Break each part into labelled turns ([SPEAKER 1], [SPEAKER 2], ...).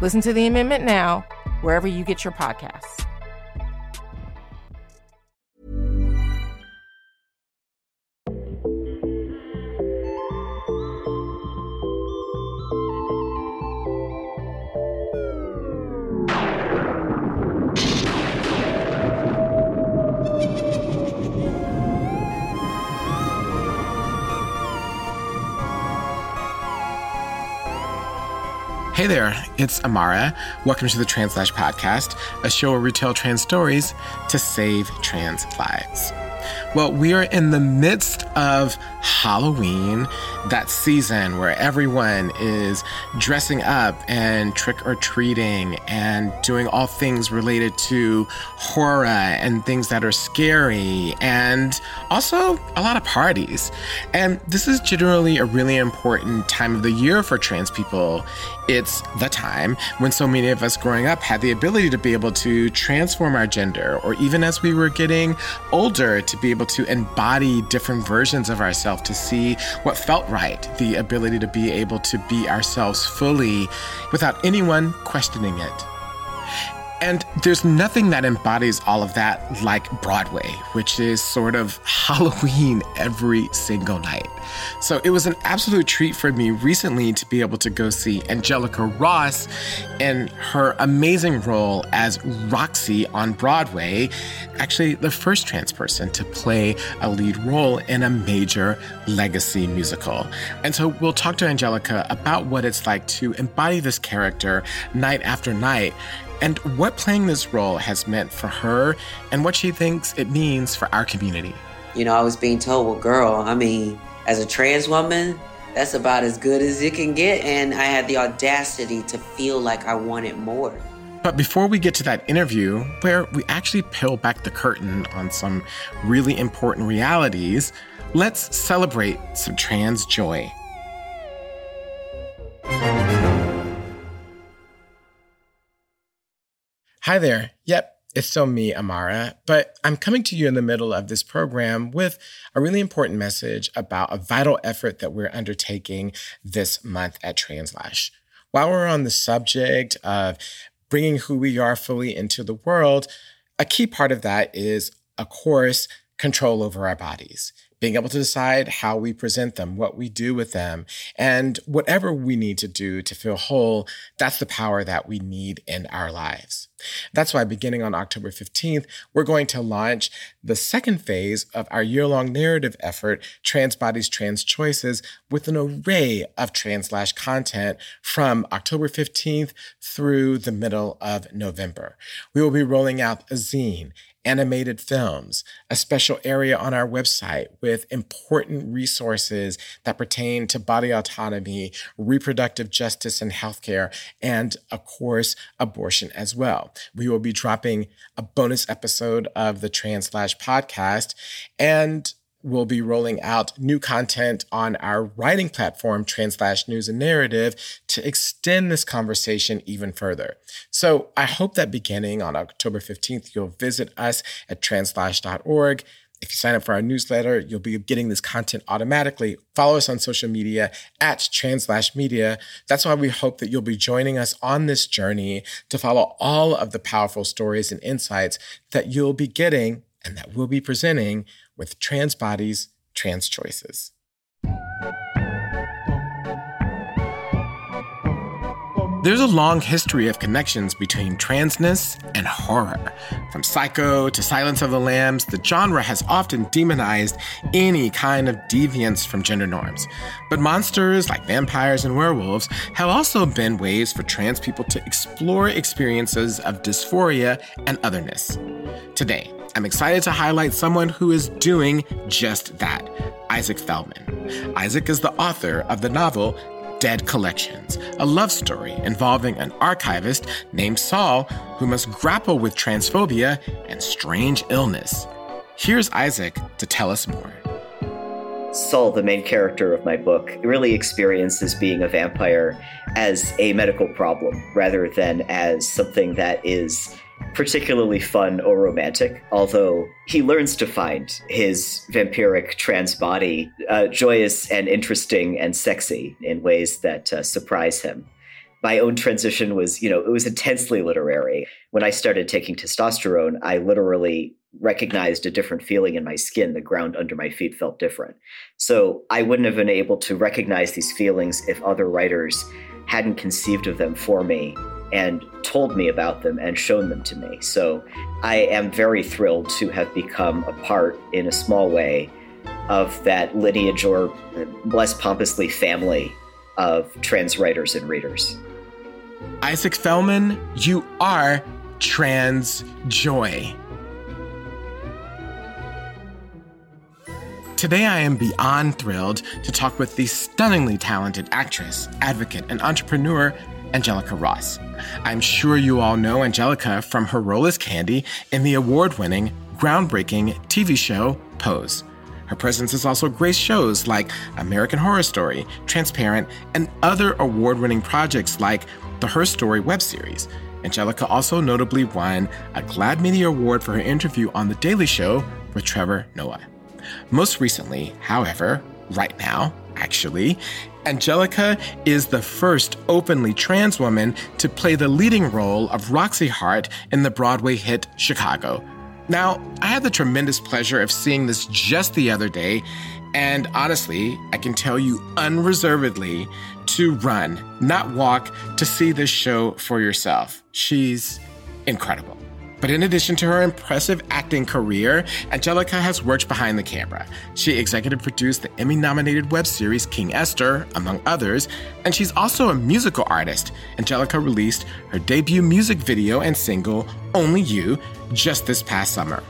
[SPEAKER 1] Listen to the amendment now, wherever you get your podcasts.
[SPEAKER 2] Hey there, it's Imara. Welcome to the Translash Podcast, a show where we tell trans stories to save trans lives. Well, we are in the midst of Halloween, that season where everyone is dressing up and trick or treating and doing all things related to horror and things that are scary, and also a lot of parties. And this is generally a really important time of the year for trans people. It's the time when so many of us growing up had the ability to be able to transform our gender, or even as we were getting older, to be able to embody different versions of ourselves, to see what felt right, the ability to be able to be ourselves fully without anyone questioning it. And there's nothing that embodies all of that like Broadway, which is sort of Halloween every single night. So it was an absolute treat for me recently to be able to go see Angelica Ross in her amazing role as Roxie on Broadway, actually the first trans person to play a lead role in a major legacy musical. And so we'll talk to Angelica about what it's like to embody this character night after night and what playing this role has meant for her and what she thinks it means for our community.
[SPEAKER 3] You know, I was being told, well, girl, I mean, as a trans woman, that's about as good as it can get. And I had the audacity to feel like I wanted more.
[SPEAKER 2] But before we get to that interview, where we actually peel back the curtain on some really important realities, let's celebrate some trans joy. Hi there. Yep, it's still me, Imara, but I'm coming to you in the middle of this program with a really important message about a vital effort that we're undertaking this month at Translash. While we're on the subject of bringing who we are fully into the world, a key part of that is, of course, control over our bodies being able to decide how we present them, what we do with them, and whatever we need to do to feel whole, that's the power that we need in our lives. That's why beginning on October 15th, we're going to launch the second phase of our year long narrative effort, Trans Bodies, Trans Choices, with an array of Translash content from October 15th through the middle of November. We will be rolling out a zine, animated films, a special area on our website with important resources that pertain to body autonomy, reproductive justice and healthcare, and of course, abortion as well. We will be dropping a bonus episode of the Translash podcast and we'll be rolling out new content on our writing platform, Translash News and Narrative, to extend this conversation even further. So I hope that beginning on October 15th, you'll visit us at translash.org. If you sign up for our newsletter, you'll be getting this content automatically. Follow us on social media at Translash Media. That's why we hope that you'll be joining us on this journey to follow all of the powerful stories and insights that you'll be getting and that we'll be presenting with trans bodies, trans choices. There's a long history of connections between transness and horror. From Psycho to Silence of the Lambs, the genre has often demonized any kind of deviance from gender norms. But monsters like vampires and werewolves have also been ways for trans people to explore experiences of dysphoria and otherness. Today, I'm excited to highlight someone who is doing just that Isaac Fellman. Isaac is the author of the novel Dead Collections, a love story involving an archivist named Saul who must grapple with transphobia and strange illness. Here's Isaac to tell us more.
[SPEAKER 4] Saul, the main character of my book, really experiences being a vampire as a medical problem rather than as something that is particularly fun or romantic, although he learns to find his vampiric trans body uh, joyous and interesting and sexy in ways that uh, surprise him. My own transition was, you know, it was intensely literary. When I started taking testosterone, I literally recognized a different feeling in my skin. The ground under my feet felt different. So I wouldn't have been able to recognize these feelings if other writers hadn't conceived of them for me and told me about them and shown them to me. So I am very thrilled to have become a part, in a small way, of that lineage or less pompously family of trans writers and readers.
[SPEAKER 2] Isaac Fellman, you are trans joy. Today, I am beyond thrilled to talk with the stunningly talented actress, advocate, and entrepreneur, Angelica Ross. I'm sure you all know Angelica from her role as Candy in the award winning, groundbreaking TV show Pose. Her presence has also graced shows like American Horror Story, Transparent, and other award winning projects like the Her Story web series. Angelica also notably won a GLAAD Media Award for her interview on The Daily Show with Trevor Noah. Most recently, however, right now, actually, Angelica is the first openly trans woman to play the leading role of Roxie Hart in the Broadway hit Chicago. Now, I had the tremendous pleasure of seeing this just the other day, and honestly, I can tell you unreservedly to run, not walk, to see this show for yourself. She's incredible. But in addition to her impressive acting career, Angelica has worked behind the camera. She executive produced the Emmy nominated web series King Esther, among others, and she's also a musical artist. Angelica released her debut music video and single, Only You, just this past summer.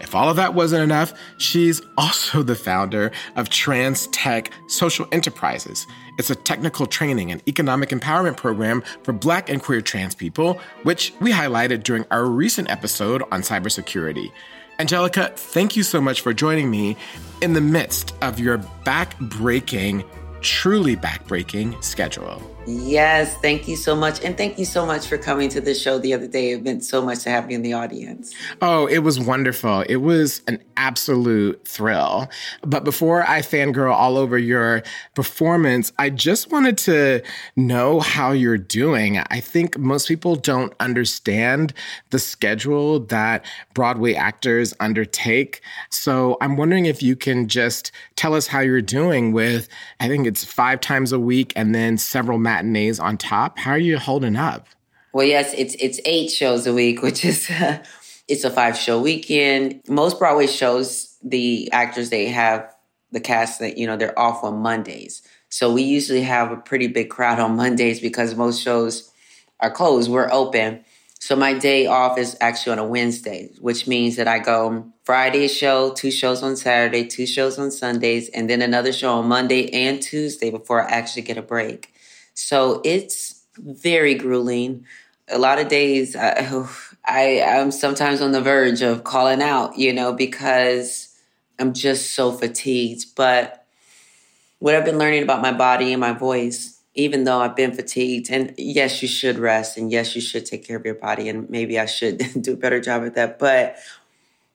[SPEAKER 2] If all of that wasn't enough, she's also the founder of Trans Tech Social Enterprises. It's a technical training and economic empowerment program for Black and queer trans people, which we highlighted during our recent episode on cybersecurity. Angelica, thank you so much for joining me in the midst of your back breaking, truly back breaking schedule.
[SPEAKER 3] Yes, thank you so much. And thank you so much for coming to the show the other day. It meant so much to have you in the audience.
[SPEAKER 2] Oh, it was wonderful. It was an absolute thrill. But before I fangirl all over your performance, I just wanted to know how you're doing. I think most people don't understand the schedule that Broadway actors undertake. So I'm wondering if you can just tell us how you're doing with, I think it's five times a week and then several matches matinees on top. How are you holding up?
[SPEAKER 3] Well, yes, it's it's eight shows a week, which is uh, it's a five show weekend. Most Broadway shows, the actors they have the cast that you know they're off on Mondays, so we usually have a pretty big crowd on Mondays because most shows are closed. We're open. So my day off is actually on a Wednesday, which means that I go Friday show, two shows on Saturday, two shows on Sundays, and then another show on Monday and Tuesday before I actually get a break. So it's very grueling. A lot of days, I, I am sometimes on the verge of calling out, you know, because I'm just so fatigued. But what I've been learning about my body and my voice, even though I've been fatigued, and yes, you should rest, and yes, you should take care of your body, and maybe I should do a better job at that. But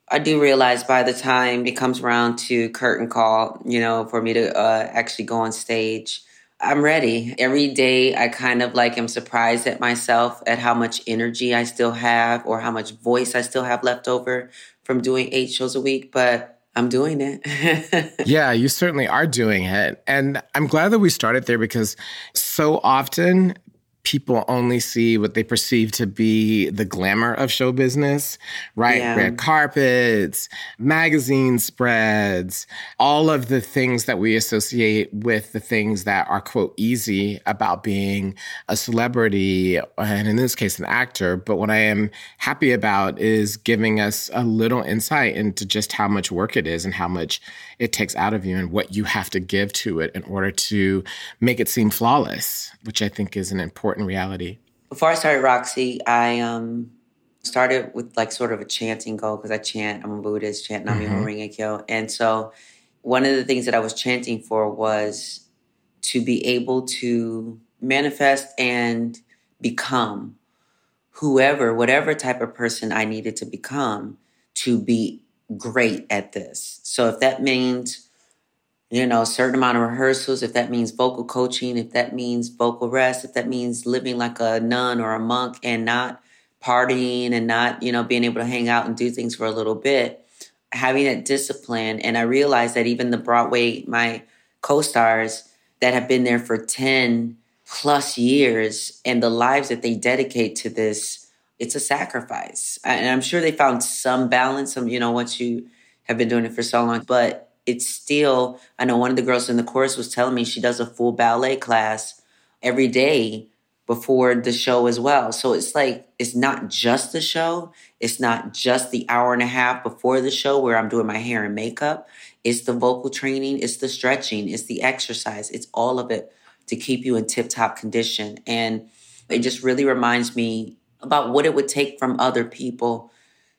[SPEAKER 3] I do realize by the time it comes around to curtain call, you know, for me to uh, actually go on stage, I'm ready. Every day I kind of like am surprised at myself at how much energy I still have or how much voice I still have left over from doing eight shows a week, but I'm doing it.
[SPEAKER 2] yeah, you certainly are doing it. And I'm glad that we started there because so often people only see what they perceive to be the glamour of show business, right?
[SPEAKER 3] Yeah.
[SPEAKER 2] Red carpets, magazine spreads, all of the things that we associate with the things that are, quote, easy about being a celebrity, and in this case, an actor. But what I am happy about is giving us a little insight into just how much work it is and how much it takes out of you and what you have to give to it in order to make it seem flawless, which I think is an important reality.
[SPEAKER 3] Before I started Roxie, I um, started with like sort of a chanting goal because I chant. I'm a Buddhist, chant Nam Myoho Renge Kyo, and so one of the things that I was chanting for was to be able to manifest and become whoever, whatever type of person I needed to become to be great at this. So if that means you know, a certain amount of rehearsals, if that means vocal coaching, if that means vocal rest, if that means living like a nun or a monk and not partying and not, you know, being able to hang out and do things for a little bit, having that discipline. And I realized that even the Broadway, my co stars that have been there for 10 plus years and the lives that they dedicate to this, it's a sacrifice. And I'm sure they found some balance, some, you know, once you have been doing it for so long, but it's still, I know one of the girls in the chorus was telling me she does a full ballet class every day before the show as well. So it's like, it's not just the show. It's not just the hour and a half before the show where I'm doing my hair and makeup. It's the vocal training, it's the stretching, it's the exercise, it's all of it to keep you in tip top condition. And it just really reminds me about what it would take from other people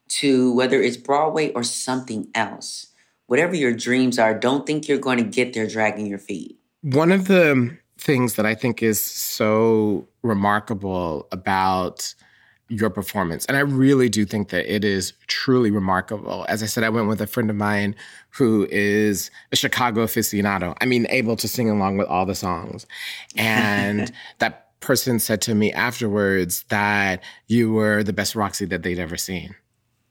[SPEAKER 3] to whether it's Broadway or something else whatever your dreams are, don't think you're going to get there dragging your feet.
[SPEAKER 2] One of the things that I think is so remarkable about your performance, and I really do think that it is truly remarkable. As I said, I went with a friend of mine who is a Chicago aficionado. I mean, able to sing along with all the songs. And that person said to me afterwards that you were the best Roxie that they'd ever seen.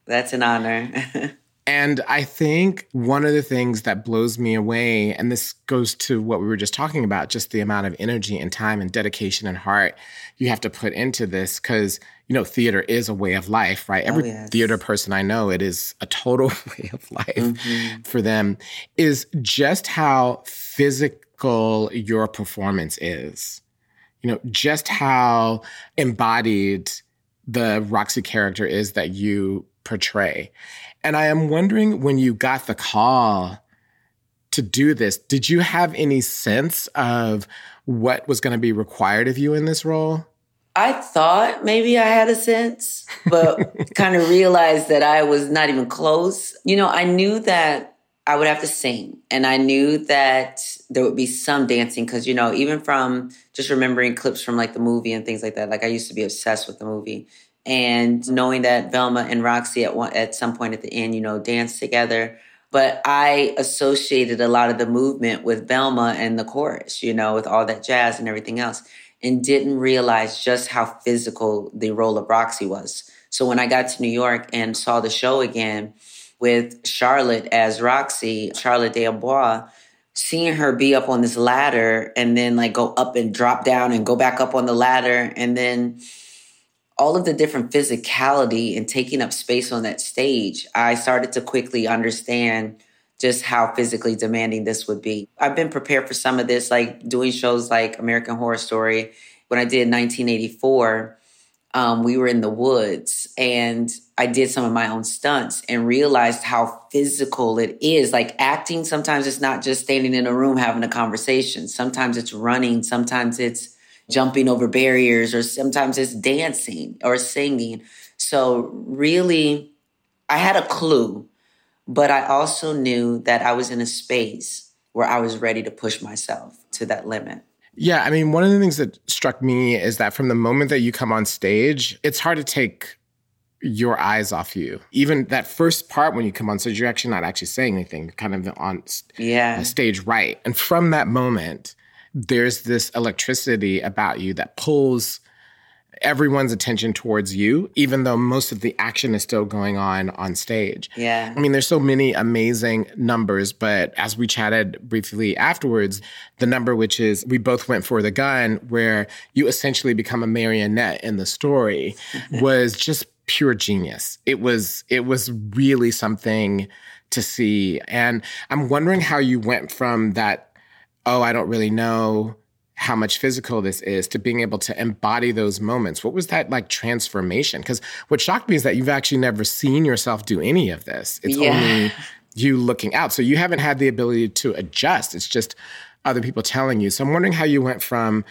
[SPEAKER 3] That's an honor.
[SPEAKER 2] And I think one of the things that blows me away, and this goes to what we were just talking about, just the amount of energy and time and dedication and heart you have to put into this, because, you know, theater is a way of life, right? Every
[SPEAKER 3] oh, yes.
[SPEAKER 2] theater person I know, it is a total way of life mm-hmm. for them, is just how physical your performance is. You know, just how embodied the Roxie character is that you portray. And I am wondering when you got the call to do this, did you have any sense of what was going to be required of you in this role?
[SPEAKER 3] I thought maybe I had a sense, but kind of realized that I was not even close. You know, I knew that I would have to sing and I knew that there would be some dancing because, you know, even from just remembering clips from like the movie and things like that, like I used to be obsessed with the movie and knowing that Velma and Roxie at one, at some point at the end, you know, dance together. But I associated a lot of the movement with Velma and the chorus, you know, with all that jazz and everything else, and didn't realize just how physical the role of Roxie was. So when I got to New York and saw the show again with Charlotte as Roxie, Charlotte d'Amboise, seeing her be up on this ladder and then like go up and drop down and go back up on the ladder and then all of the different physicality and taking up space on that stage, I started to quickly understand just how physically demanding this would be. I've been prepared for some of this, like doing shows like American Horror Story. When I did 1984, um, we were in the woods and I did some of my own stunts and realized how physical it is. Like acting, sometimes it's not just standing in a room having a conversation. Sometimes it's running. Sometimes it's jumping over barriers, or sometimes it's dancing or singing. So, really, I had a clue, but I also knew that I was in a space where I was ready to push myself to that limit.
[SPEAKER 2] Yeah, I mean, one of the things that struck me is that from the moment that you come on stage, it's hard to take your eyes off you. Even that first part when you come on stage, you're actually not actually saying anything, kind of on
[SPEAKER 3] yeah.
[SPEAKER 2] stage right. And from that moment, there's this electricity about you that pulls everyone's attention towards you, even though most of the action is still going on on stage.
[SPEAKER 3] Yeah.
[SPEAKER 2] I mean, there's so many amazing numbers, but as we chatted briefly afterwards, the number which is we both went for the gun, where you essentially become a marionette in the story, was just pure genius. It was it was really something to see. And I'm wondering how you went from that, oh, I don't really know how much physical this is to being able to embody those moments. What was that like transformation? Because what shocked me is that you've actually never seen yourself do any of this. It's
[SPEAKER 3] Yeah.
[SPEAKER 2] only you looking out. So you haven't had the ability to adjust. It's just other people telling you. So I'm wondering how you went from,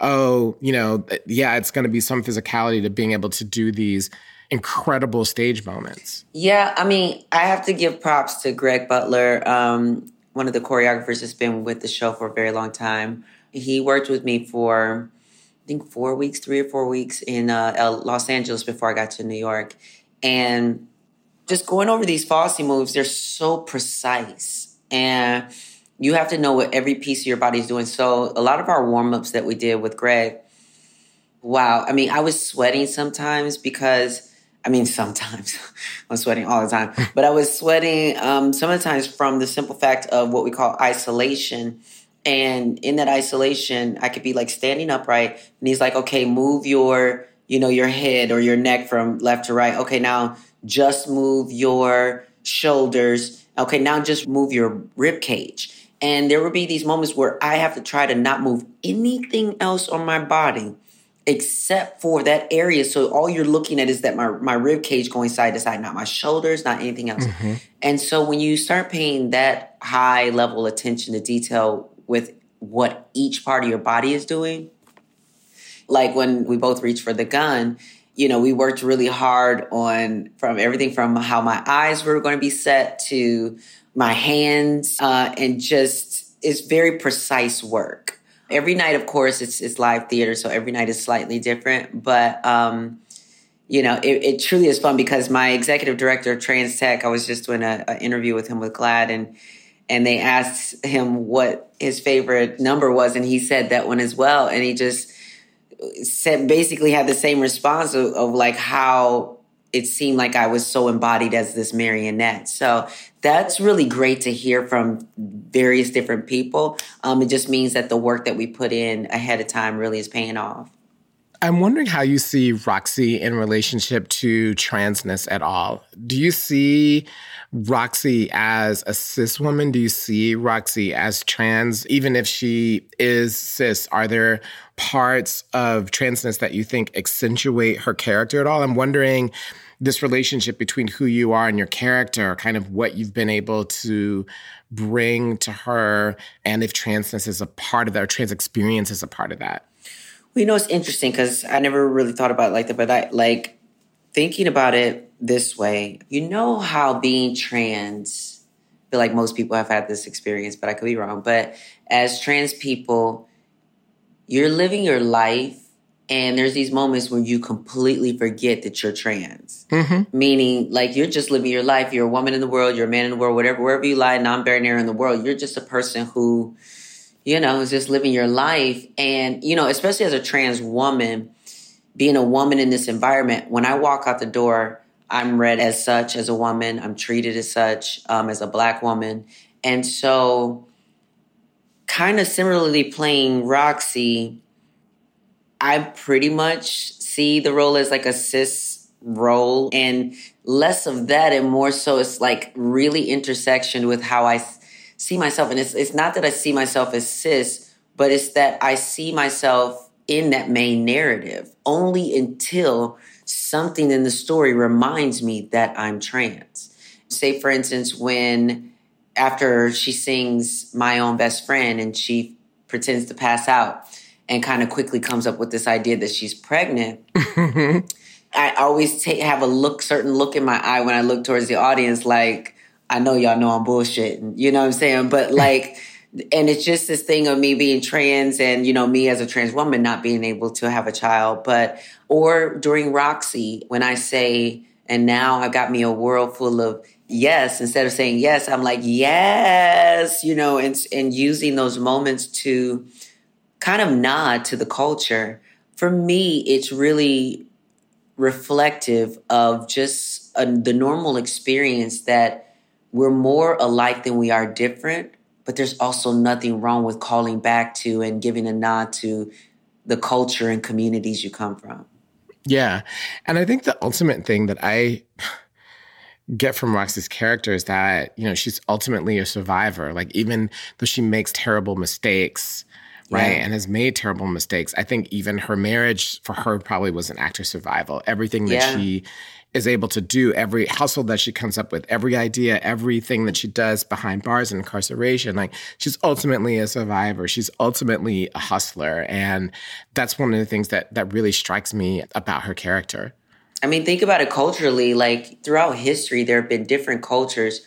[SPEAKER 2] oh, you know, yeah, it's going to be some physicality to being able to do these incredible stage moments.
[SPEAKER 3] Yeah, I mean, I have to give props to Greg Butler, um, one of the choreographers that's been with the show for a very long time. He worked with me for, I think, four weeks, three or four weeks in uh, Los Angeles before I got to New York. And just going over these Fosse moves, they're so precise. And you have to know what every piece of your body is doing. So a lot of our warm ups that we did with Greg, wow. I mean, I was sweating sometimes because, I mean, sometimes I'm sweating all the time, but I was sweating um, sometimes from the simple fact of what we call isolation. And in that isolation, I could be like standing upright, and he's like, "Okay, move your, you know, your head or your neck from left to right. Okay, now just move your shoulders. Okay, now just move your rib cage." And there would be these moments where I have to try to not move anything else on my body except for that area. So all you're looking at is that my my rib cage going side to side, not my shoulders, not anything else. And so when you start paying that high level attention to detail with what each part of your body is doing, like when we both reached for the gun, you know, we worked really hard on from everything from how my eyes were going to be set to my hands, uh, and just it's very precise work. Every night, of course, it's it's live theater, so every night is slightly different. But um, you know, it, it truly is fun because my executive director of Trans Tech, I was just doing an interview with him with GLAAD, and and they asked him what his favorite number was, and he said that one as well, and he just said basically had the same response of, of like how it seemed like I was so embodied as this marionette. So that's really great to hear from various different people. Um, it just means that the work that we put in ahead of time really is paying off.
[SPEAKER 2] I'm wondering how you see Roxie in relationship to transness at all. Do you see Roxie as a cis woman? Do you see Roxie as trans? Even if she is cis, are there parts of transness that you think accentuate her character at all? I'm wondering this relationship between who you are and your character, kind of what you've been able to bring to her, and if transness is a part of that, or trans experience is a part of that.
[SPEAKER 3] Well, you know, it's interesting because I never really thought about it like that, but I like thinking about it this way. You know how being trans, I feel like most people have had this experience, but I could be wrong. But as trans people, you're living your life, and there's these moments where you completely forget that you're trans. Meaning, like you're just living your life. You're a woman in the world. You're a man in the world. Whatever, wherever you lie, non-binary in the world, you're just a person who you know, is just living your life. And, you know, especially as a trans woman, being a woman in this environment, when I walk out the door, I'm read as such as a woman. I'm treated as such um, as a black woman. And so, kind of similarly playing Roxie, I pretty much see the role as like a cis role and less of that and more so it's like really intersection with how I see myself and it's it's not that I see myself as cis, but it's that I see myself in that main narrative only until something in the story reminds me that I'm trans. Say for instance when after she sings my own best friend and she pretends to pass out and kind of quickly comes up with this idea that she's pregnant. Mm-hmm. I always take have a look certain look in my eye when I look towards the audience like I know y'all know I'm bullshitting, you know what I'm saying? But like, and it's just this thing of me being trans and, you know, me as a trans woman not being able to have a child. But, or during Roxie, when I say, and now I've got me a world full of yes, instead of saying yes, I'm like, yes, you know, and, and using those moments to kind of nod to the culture for me, it's really reflective of just a, the normal experience that we're more alike than we are different, but there's also nothing wrong with calling back to and giving a nod to the culture and communities you come from.
[SPEAKER 2] Yeah. And I think the ultimate thing that I get from Roxie's character is that, you know, she's ultimately a survivor. Like, even though she makes terrible mistakes, right, yeah. and has made terrible mistakes, I think even her marriage for her probably was an act of survival. Everything that yeah. she is able to do, every hustle that she comes up with, every idea, everything that she does behind bars and incarceration, like she's ultimately a survivor. She's ultimately a hustler. And that's one of the things that that really strikes me about her character.
[SPEAKER 3] I mean, think about it culturally. Like throughout history, there have been different cultures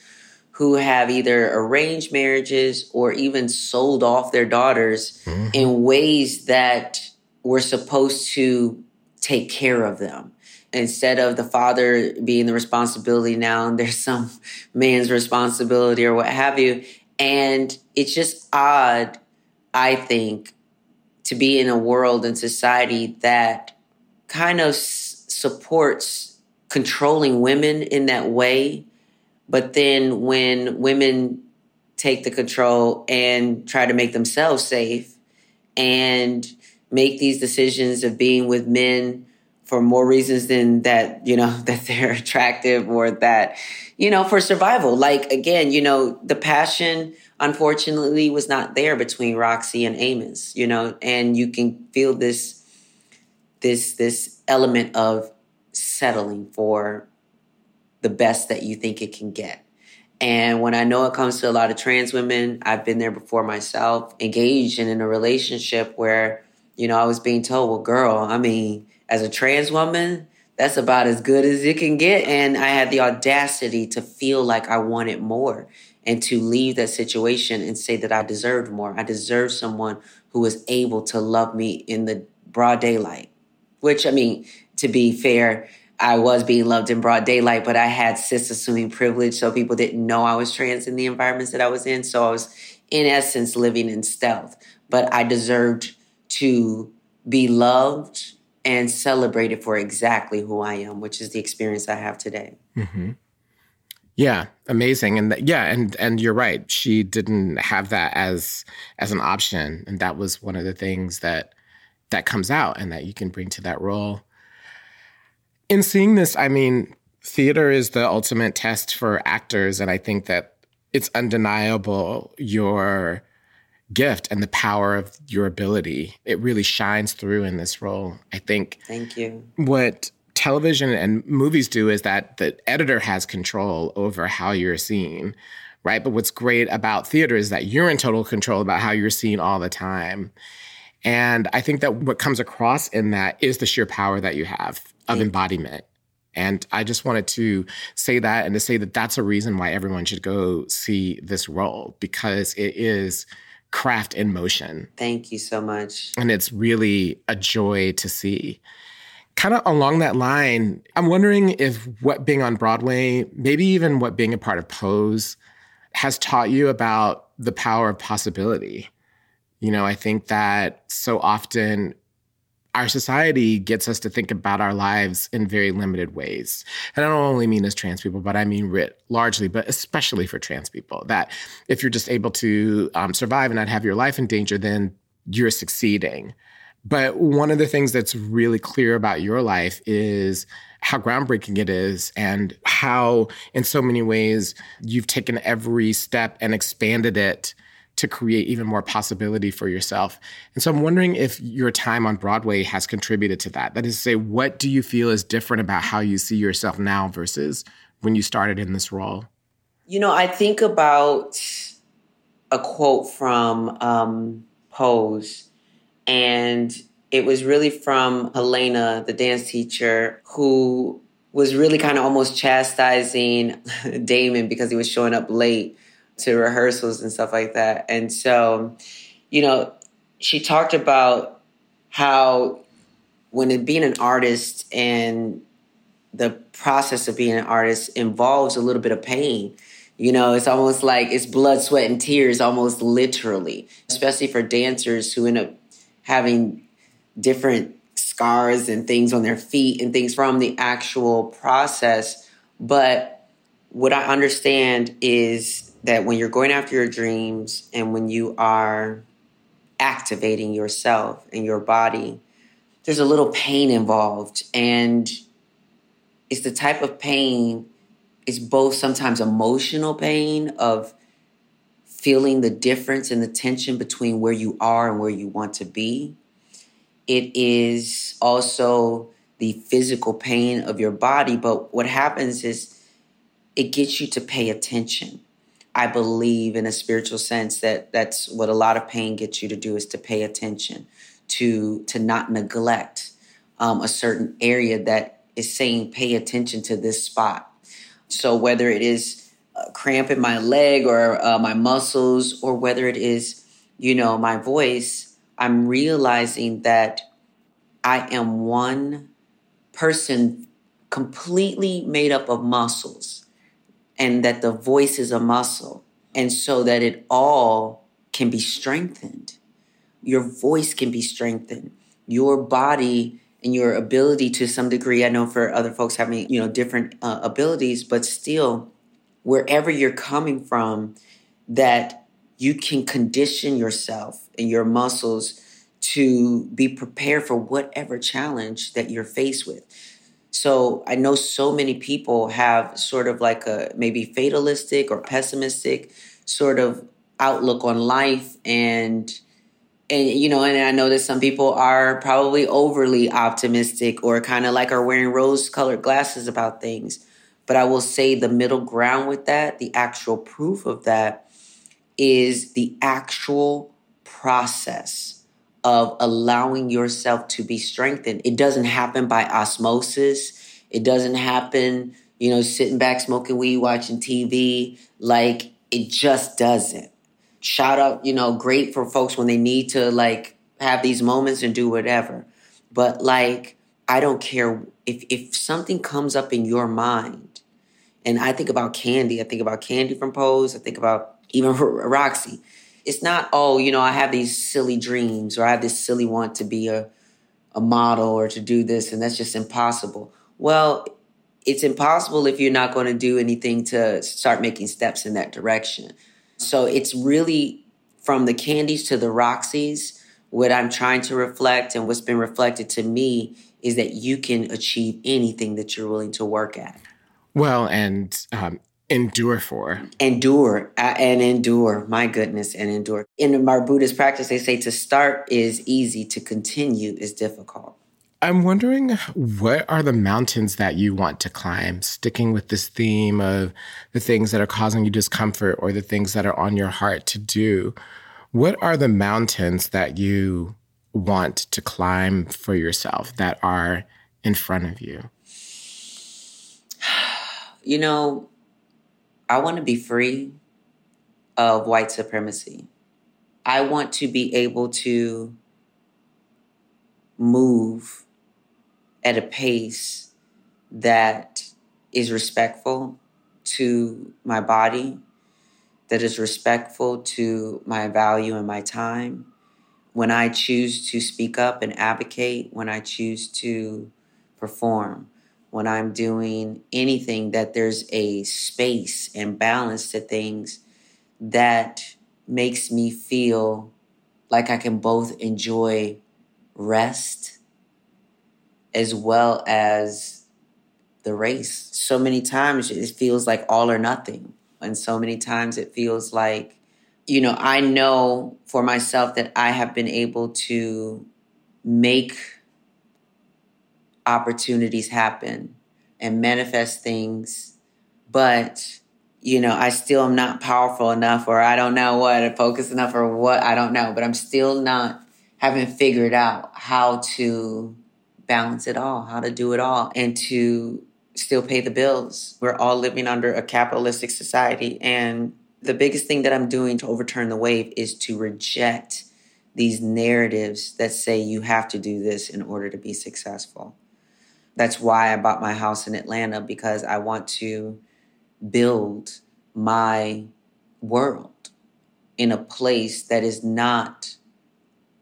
[SPEAKER 3] who have either arranged marriages or even sold off their daughters mm-hmm. in ways that were supposed to take care of them. Instead of the father being the responsibility now, and there's some man's responsibility or what have you. And it's just odd, I think, to be in a world and society that kind of supports controlling women in that way. But then when women take the control and try to make themselves safe and make these decisions of being with men for more reasons than that, you know, that they're attractive or that, you know, for survival. Like, again, you know, the passion, unfortunately, was not there between Roxie and Amos, you know, and you can feel this, this, this element of settling for the best that you think it can get. And when I know it comes to a lot of trans women, I've been there before myself, engaged and in a relationship where, you know, I was being told, well, girl, I mean, as a trans woman, that's about as good as it can get. And I had the audacity to feel like I wanted more and to leave that situation and say that I deserved more. I deserved someone who was able to love me in the broad daylight, which I mean, to be fair, I was being loved in broad daylight, but I had cis assuming privilege, so people didn't know I was trans in the environments that I was in. So I was, in essence, living in stealth. But I deserved to be loved and celebrated for exactly who I am, which is the experience I have today.
[SPEAKER 2] Mm-hmm. Yeah, amazing, and th- yeah, and and you're right. She didn't have that as as an option, and that was one of the things that that comes out and that you can bring to that role in seeing this, I mean, theater is the ultimate test for actors. And I think that it's undeniable your gift and the power of your ability. It really shines through in this role. I think.
[SPEAKER 3] Thank you.
[SPEAKER 2] What television and movies do is that the editor has control over how you're seen, right? But what's great about theater is that you're in total control about how you're seen all the time. And I think that what comes across in that is the sheer power that you have of embodiment. And I just wanted to say that and to say that that's a reason why everyone should go see this role because it is craft in motion.
[SPEAKER 3] Thank you so much.
[SPEAKER 2] And it's really a joy to see. Kind of along that line, I'm wondering if what being on Broadway, maybe even what being a part of Pose, has taught you about the power of possibility. You know, I think that so often our society gets us to think about our lives in very limited ways. And I don't only mean as trans people, but I mean writ largely, but especially for trans people. That if you're just able to um, survive and not have your life in danger, then you're succeeding. But one of the things that's really clear about your life is how groundbreaking it is and how, in so many ways, you've taken every step and expanded it to create even more possibility for yourself. And so I'm wondering if your time on Broadway has contributed to that. That is to say, what do you feel is different about how you see yourself now versus when you started in this role?
[SPEAKER 3] You know, I think about a quote from um, Pose, and it was really from Helena, the dance teacher, who was really kind of almost chastising Damon because he was showing up late to rehearsals and stuff like that. And so, you know, she talked about how when it, being an artist and the process of being an artist involves a little bit of pain. You know, it's almost like it's blood, sweat, and tears, almost literally, especially for dancers who end up having different scars and things on their feet and things from the actual process. But what I understand is that when you're going after your dreams and when you are activating yourself and your body, there's a little pain involved. And it's the type of pain, it's both sometimes emotional pain of feeling the difference and the tension between where you are and where you want to be. It is also the physical pain of your body. But what happens is it gets you to pay attention. I believe in a spiritual sense that that's what a lot of pain gets you to do is to pay attention, to to not neglect um, a certain area that is saying pay attention to this spot. So whether it is a cramp in my leg or uh, my muscles, or whether it is you know my voice, I'm realizing that I am one person completely made up of muscles and that the voice is a muscle. And so that it all can be strengthened. Your voice can be strengthened. Your body and your ability to some degree, I know for other folks having, you know, different uh, abilities, but still, wherever you're coming from, that you can condition yourself and your muscles to be prepared for whatever challenge that you're faced with. So I know so many people have sort of like a maybe fatalistic or pessimistic sort of outlook on life and and you know and I know that some people are probably overly optimistic or kind of like are wearing rose colored glasses about things. But I will say the middle ground with that, the actual proof of that is the actual process of allowing yourself to be strengthened. It doesn't happen by osmosis. It doesn't happen, you know, sitting back smoking weed, watching TV. Like it just doesn't. Shout out, you know, great for folks when they need to like have these moments and do whatever. But like, I don't care if if something comes up in your mind, and I think about Candy, I think about Candy from Pose, I think about even Roxie it's not oh you know i have these silly dreams or i have this silly want to be a, a model or to do this and that's just impossible. Well it's impossible if you're not going to do anything to start making steps in that direction. So it's really from the candies to the roxys what i'm trying to reflect and what's been reflected to me is that you can achieve anything that you're willing to work at.
[SPEAKER 2] Well and um, endure for.
[SPEAKER 3] Endure uh, and endure. My goodness, and endure. In our Buddhist practice, they say to start is easy, to continue is difficult.
[SPEAKER 2] I'm wondering what are the mountains that you want to climb, sticking with this theme of the things that are causing you discomfort or the things that are on your heart to do. What are the mountains that you want to climb for yourself that are in front of you?
[SPEAKER 3] You know, I want to be free of white supremacy. I want to be able to move at a pace that is respectful to my body, that is respectful to my value and my time. When I choose to speak up and advocate, when I choose to perform, when I'm doing anything that there's a space and balance to things that makes me feel like I can both enjoy rest as well as the race. So many times it feels like all or nothing. And so many times it feels like, you know, I know for myself that I have been able to make opportunities happen and manifest things, but you know, I still am not powerful enough, or I don't know what, focus enough, or what, I don't know, but I'm still not having figured out how to balance it all, how to do it all, and to still pay the bills. We're all living under a capitalistic society. And the biggest thing that I'm doing to overturn the wave is to reject these narratives that say you have to do this in order to be successful. That's why I bought my house in Atlanta because I want to build my world in a place that is not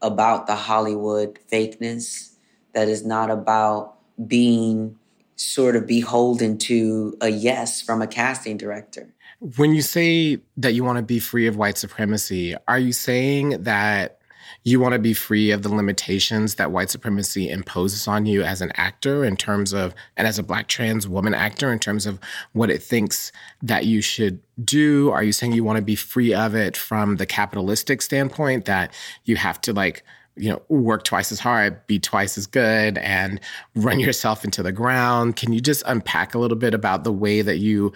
[SPEAKER 3] about the Hollywood fakeness, that is not about being sort of beholden to a yes from a casting director.
[SPEAKER 2] When you say that you want to be free of white supremacy, are you saying that you want to be free of the limitations that white supremacy imposes on you as an actor in terms of, and as a black trans woman actor in terms of what it thinks that you should do? Are you saying you want to be free of it from the capitalistic standpoint that you have to like, you know, work twice as hard, be twice as good, and run yourself into the ground? Can you just unpack a little bit about the way that you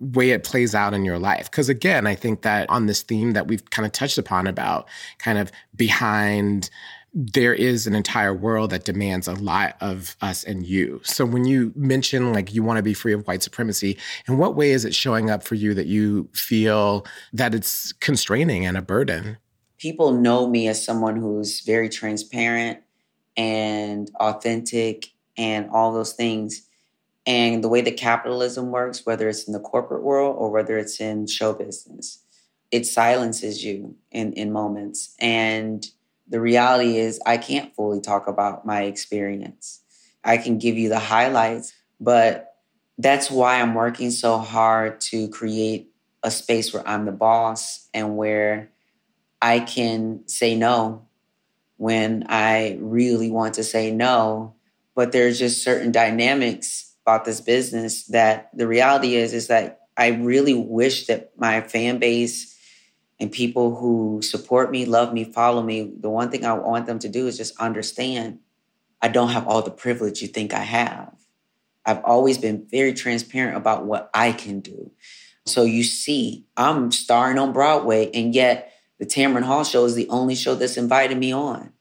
[SPEAKER 2] way it plays out in your life. Because again, I think that on this theme that we've kind of touched upon about kind of behind there is an entire world that demands a lot of us and you. So when you mention like you want to be free of white supremacy, in what way is it showing up for you that you feel that it's constraining and a burden?
[SPEAKER 3] People know me as someone who's very transparent and authentic and all those things. And the way that capitalism works, whether it's in the corporate world or whether it's in show business, it silences you in, in moments. And the reality is, I can't fully talk about my experience. I can give you the highlights, but that's why I'm working so hard to create a space where I'm the boss and where I can say no when I really want to say no. But there's just certain dynamics about this business that the reality is is that I really wish that my fan base and people who support me, love me, follow me, the one thing I want them to do is just understand I don't have all the privilege you think I have. I've always been very transparent about what I can do. So you see, I'm starring on Broadway, and yet the Tamron Hall show is the only show that's invited me on.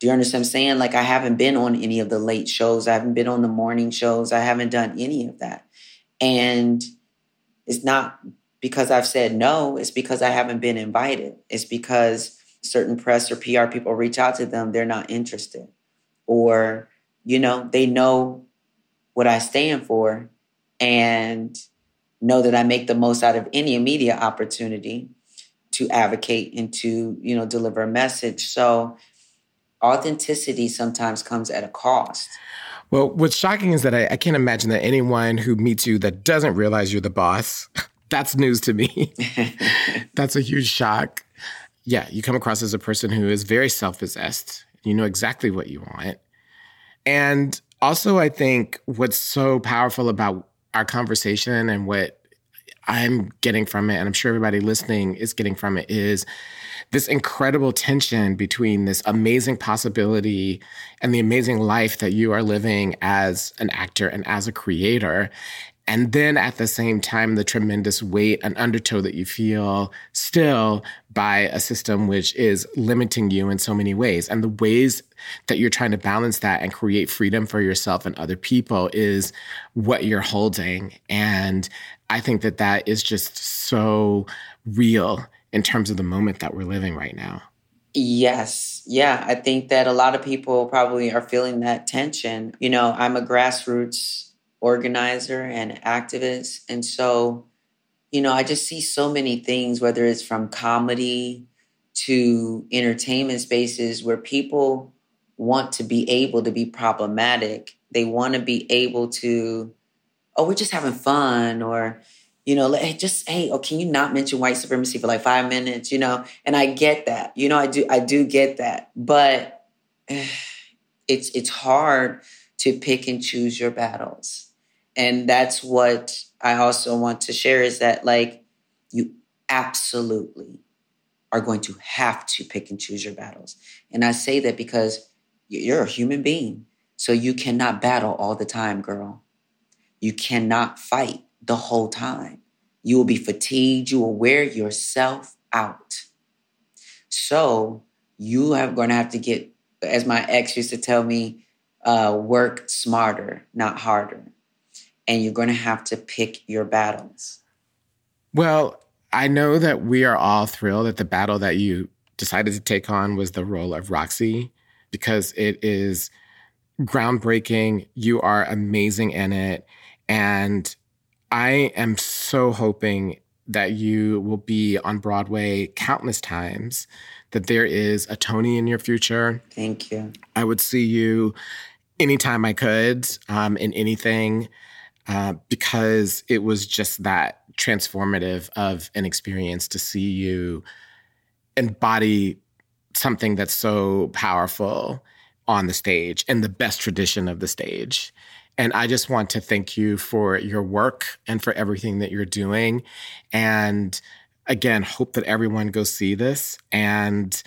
[SPEAKER 3] Do you understand what I'm saying? Like I haven't been on any of the late shows. I haven't been on the morning shows. I haven't done any of that. And it's not because I've said no, it's because I haven't been invited. It's because certain press or PR people reach out to them, they're not interested. Or, you know, they know what I stand for and know that I make the most out of any media opportunity to advocate and to, you know, deliver a message. So authenticity sometimes comes at a cost.
[SPEAKER 2] Well, what's shocking is that I, I, can't imagine that anyone who meets you that doesn't realize you're the boss, that's news to me. that's a huge shock. Yeah, you come across as a person who is very self possessed. You know exactly what you want. And also, I think what's so powerful about our conversation and what I'm getting from it, and I'm sure everybody listening is getting from it, is this incredible tension between this amazing possibility and the amazing life that you are living as an actor and as a creator. And then at the same time, the tremendous weight and undertow that you feel still by a system which is limiting you in so many ways. And the ways that you're trying to balance that and create freedom for yourself and other people is what you're holding. And I think that that is just so real in terms of the moment that we're living right now.
[SPEAKER 3] Yes. Yeah. I think that a lot of people probably are feeling that tension. You know, I'm a grassroots organizer and activist. And so, you know, I just see so many things, whether it's from comedy to entertainment spaces where people want to be able to be problematic. They want to be able to, oh, we're just having fun, or, you know, like, just hey, oh, can you not mention white supremacy for like five minutes? You know, and I get that. You know, I do, I do get that, but it's it's hard to pick and choose your battles, and that's what I also want to share is that like you absolutely are going to have to pick and choose your battles, and I say that because you're a human being, so you cannot battle all the time, girl. You cannot fight the whole time. You will be fatigued. You will wear yourself out. So you are going to have to get, as my ex used to tell me, uh, work smarter, not harder. And you're going to have to pick your battles.
[SPEAKER 2] Well, I know that we are all thrilled that the battle that you decided to take on was the role of Roxie because it is groundbreaking. You are amazing in it. And I am so hoping that you will be on Broadway countless times that there is a Tony in your future.
[SPEAKER 3] Thank you.
[SPEAKER 2] I would see you anytime I could um, in anything uh, because it was just that transformative of an experience to see you embody something that's so powerful on the stage in the best tradition of the stage. And I just want to thank you for your work and for everything that you're doing. And again, hope that everyone goes see this and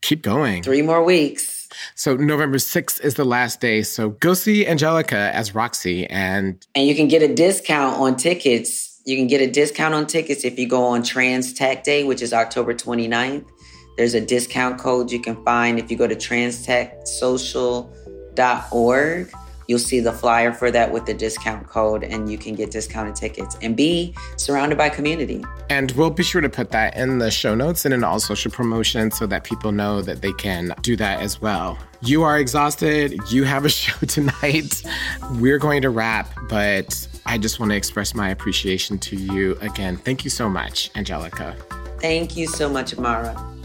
[SPEAKER 2] keep going.
[SPEAKER 3] Three more weeks.
[SPEAKER 2] So November 6th is the last day. So go see Angelica as Roxie and
[SPEAKER 3] And you can get a discount on tickets. You can get a discount on tickets if you go on Trans Tech Day, which is October 29th. There's a discount code you can find if you go to transtechsocial.org. You'll see the flyer for that with the discount code, and you can get discounted tickets and be surrounded by community.
[SPEAKER 2] And we'll be sure to put that in the show notes and in all social promotions so that people know that they can do that as well. You are exhausted. You have a show tonight. We're going to wrap, but I just want to express my appreciation to you again. Thank you so much, Angelica.
[SPEAKER 3] Thank you so much, Imara.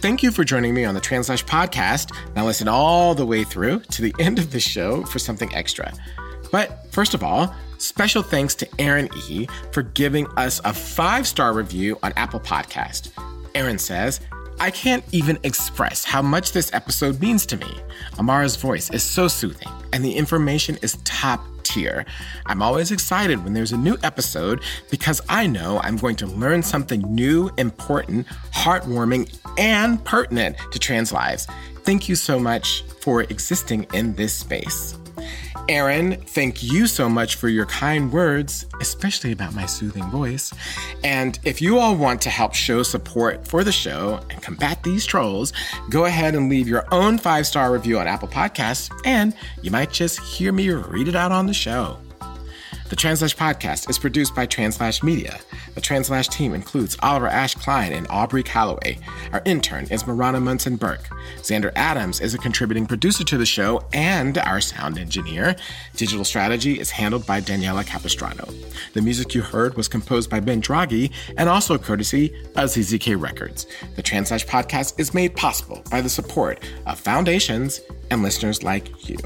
[SPEAKER 2] Thank you for joining me on the Translash podcast. Now listen all the way through to the end of the show for something extra. But first of all, special thanks to Aaron E for giving us a five-star review on Apple Podcast. Aaron says, I can't even express how much this episode means to me. Imara's voice is so soothing, and the information is top tier. I'm always excited when there's a new episode because I know I'm going to learn something new, important, heartwarming, and pertinent to trans lives. Thank you so much for existing in this space. Aaron, thank you so much for your kind words, especially about my soothing voice. And if you all want to help show support for the show and combat these trolls, go ahead and leave your own five star review on Apple Podcasts, and you might just hear me read it out on the show. The Translash podcast is produced by Translash Media. The Translash team includes Oliver Ash Klein and Aubrey Calloway. Our intern is Marana Munson Burke. Xander Adams is a contributing producer to the show and our sound engineer. Digital strategy is handled by Daniela Capistrano. The music you heard was composed by Ben Draghi and also courtesy of ZZK Records. The Translash podcast is made possible by the support of foundations and listeners like you.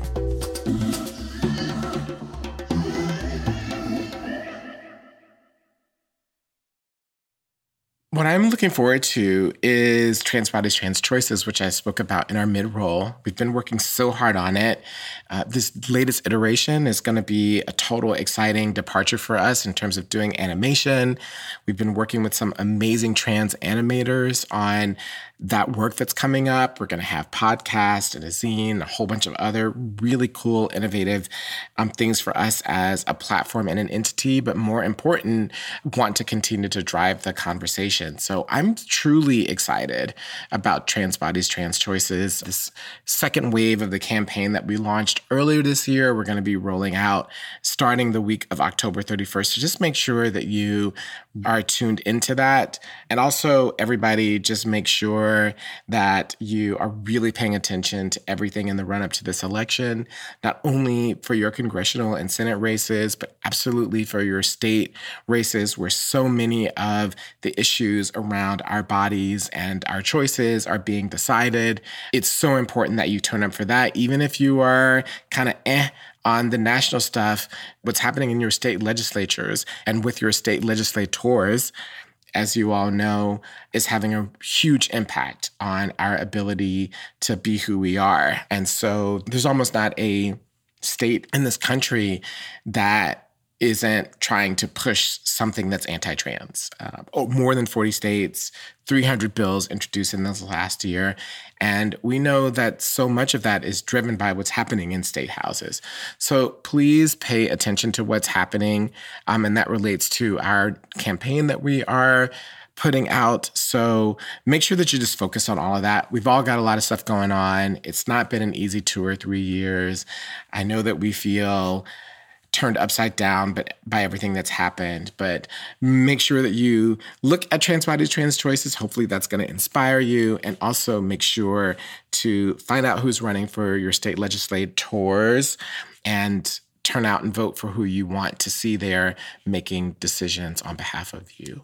[SPEAKER 2] What I'm looking forward to is Trans Bodies, Trans Choices, which I spoke about in our mid roll. We've been working so hard on it. Uh, this latest iteration is going to be a total exciting departure for us in terms of doing animation. We've been working with some amazing trans animators on that work that's coming up. We're going to have podcast and a zine, a whole bunch of other really cool, innovative um, things for us as a platform and an entity. But more important, want to continue to drive the conversation. So I'm truly excited about Trans Bodies, Trans Choices. This second wave of the campaign that we launched earlier this year, we're going to be rolling out starting the week of October 31st. So just make sure that you are tuned into that. And also, everybody, just make sure that you are really paying attention to everything in the run up to this election, not only for your congressional and Senate races, but absolutely for your state races, where so many of the issues around our bodies and our choices are being decided. It's so important that you turn up for that, even if you are kind of eh on the national stuff, what's happening in your state legislatures and with your state legislators, as you all know, is having a huge impact on our ability to be who we are. And so there's almost not a state in this country that isn't trying to push something that's anti-trans. Uh, oh, more than 40 states, 300 bills introduced in this last year, and we know that so much of that is driven by what's happening in state houses. So please pay attention to what's happening, um, and that relates to our campaign that we are putting out. So make sure that you just focus on all of that. We've all got a lot of stuff going on. It's not been an easy two or three years. I know that we feel turned upside down but by everything that's happened. But make sure that you look at trans bodies trans choices. Hopefully that's going to inspire you. And also make sure to find out who's running for your state legislators and turn out and vote for who you want to see there making decisions on behalf of you.